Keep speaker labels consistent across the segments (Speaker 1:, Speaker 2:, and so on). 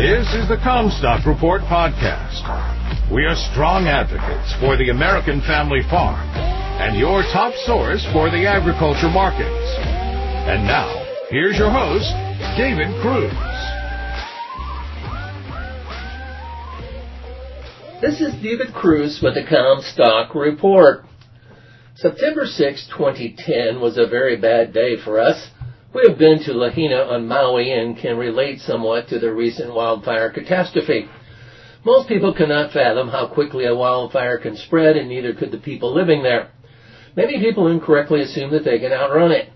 Speaker 1: This is the Commstock Report podcast. We are strong advocates for the American family farm and your top source for the agriculture markets. And now, here's your host, David Kruse.
Speaker 2: This is David Kruse with the Commstock Report. September 6, 2010 was a very bad day for us. We have been to Lahaina on Maui and can relate somewhat to the recent wildfire catastrophe. Most people cannot fathom how quickly a wildfire can spread and neither could the people living there. Many people incorrectly assume that they can outrun it.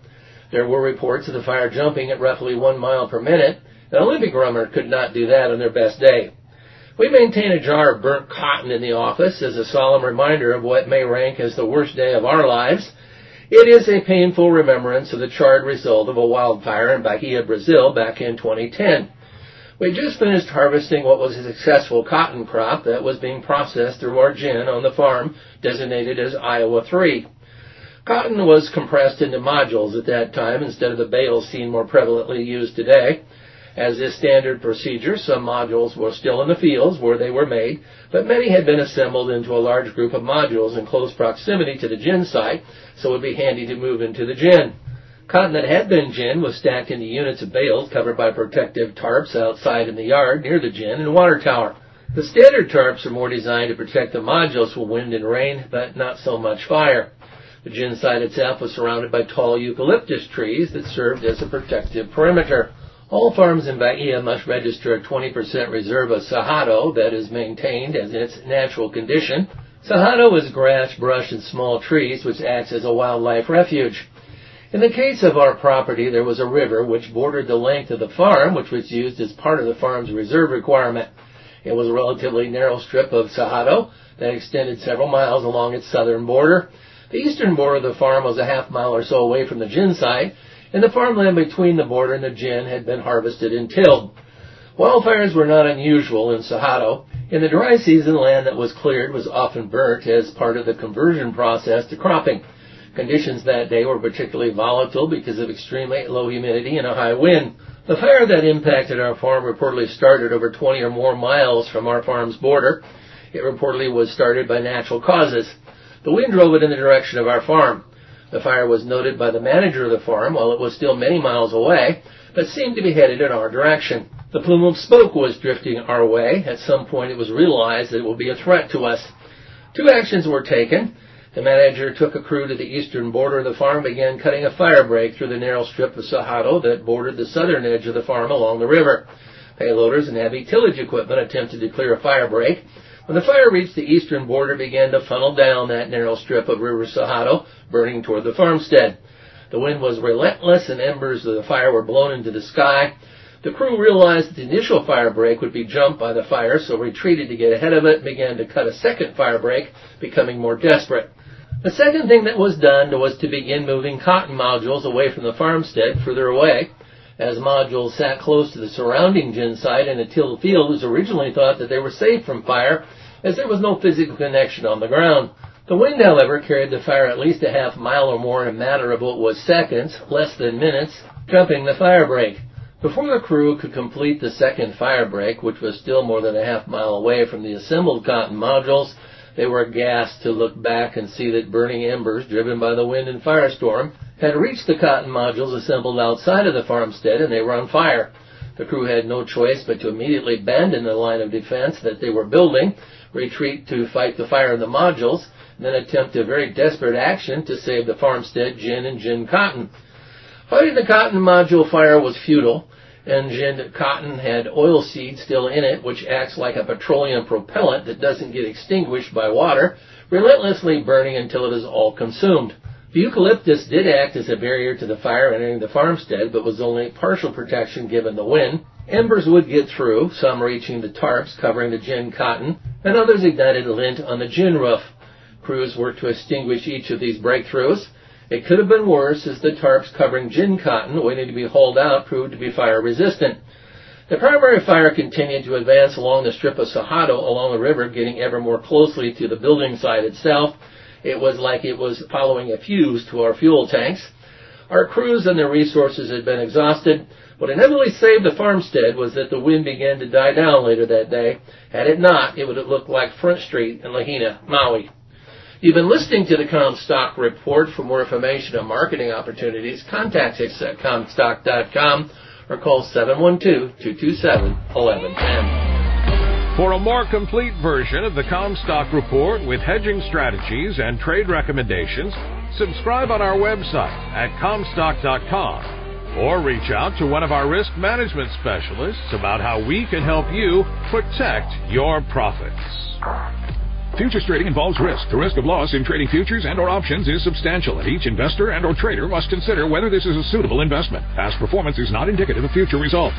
Speaker 2: There were reports of the fire jumping at roughly one mile per minute. And an Olympic runner could not do that on their best day. We maintain a jar of burnt cotton in the office as a solemn reminder of what may rank as the worst day of our lives it is a painful remembrance of the charred result of a wildfire in Bahia, Brazil back in 2010. We just finished harvesting what was a successful cotton crop that was being processed through our gin on the farm designated as Iowa 3. Cotton was compressed into modules at that time instead of the bales seen more prevalently used today. As is standard procedure, some modules were still in the fields where they were made, but many had been assembled into a large group of modules in close proximity to the gin site, so it would be handy to move into the gin. Cotton that had been gin was stacked into units of bales covered by protective tarps outside in the yard near the gin and water tower. The standard tarps are more designed to protect the modules from wind and rain, but not so much fire. The gin site itself was surrounded by tall eucalyptus trees that served as a protective perimeter. All farms in Bahia must register a 20% reserve of cerrado that is maintained as in its natural condition. Cerrado is grass, brush, and small trees which acts as a wildlife refuge. In the case of our property, there was a river which bordered the length of the farm, which was used as part of the farm's reserve requirement. It was a relatively narrow strip of cerrado that extended several miles along its southern border. The eastern border of the farm was a half mile or so away from the gin site, and the farmland between the border and the gin had been harvested and tilled. Wildfires were not unusual in Cerrado. In the dry season, land that was cleared was often burnt as part of the conversion process to cropping. Conditions that day were particularly volatile because of extremely low humidity and a high wind. The fire that impacted our farm reportedly started over 20 or more miles from our farm's border. It reportedly was started by natural causes. The wind drove it in the direction of our farm. The fire was noted by the manager of the farm while it was still many miles away, but seemed to be headed in our direction. The plume of smoke was drifting our way. At some point it was realized that it would be a threat to us. Two actions were taken. The manager took a crew to the eastern border of the farm and began cutting a fire break through the narrow strip of cerrado that bordered the southern edge of the farm along the river. Payloaders and heavy tillage equipment attempted to clear a fire break, when the fire reached the eastern border, it began to funnel down that narrow strip of River Cerrado, burning toward the farmstead. The wind was relentless and embers of the fire were blown into the sky. The crew realized that the initial fire break would be jumped by the fire, so retreated to get ahead of it and began to cut a second fire break, becoming more desperate. The second thing that was done was to begin moving cotton modules away from the farmstead further away. As modules sat close to the surrounding gin site and a tilled field, it was originally thought that they were safe from fire as there was no physical connection on the ground. The wind, however, carried the fire at least a half mile or more in a matter of what was seconds, less than minutes, jumping the fire break. Before the crew could complete the second fire break, which was still more than a half mile away from the assembled cotton modules, they were aghast to look back and see that burning embers, driven by the wind and firestorm, had reached the cotton modules assembled outside of the farmstead and they were on fire. The crew had no choice but to immediately abandon the line of defense that they were building, retreat to fight the fire in the modules, then attempt a very desperate action to save the farmstead, gin, and gin cotton. Fighting the cotton module fire was futile, and gin cotton had oil seed still in it, which acts like a petroleum propellant that doesn't get extinguished by water, relentlessly burning until it is all consumed. The eucalyptus did act as a barrier to the fire entering the farmstead, but was only partial protection given the wind. Embers would get through, some reaching the tarps covering the gin cotton, and others ignited lint on the gin roof. Crews worked to extinguish each of these breakthroughs. It could have been worse as the tarps covering gin cotton waiting to be hauled out proved to be fire resistant. The primary fire continued to advance along the strip of cerrado along the river, getting ever more closely to the building site itself. It was like it was following a fuse to our fuel tanks. Our crews and their resources had been exhausted. What inevitably saved the farmstead was that the wind began to die down later that day. Had it not, it would have looked like Front Street in Lahaina, Maui. You've been listening to the Commstock Report. For more information on marketing opportunities, contact us at commstock.com or call 712-227-1110.
Speaker 1: For a more complete version of the Commstock Report with hedging strategies and trade recommendations, subscribe on our website at Commstock.com or reach out to one of our risk management specialists about how we can help you protect your profits.
Speaker 3: Futures trading involves risk. The risk of loss in trading futures and or options is substantial, and each investor and or trader must consider whether this is a suitable investment. Past performance is not indicative of future results.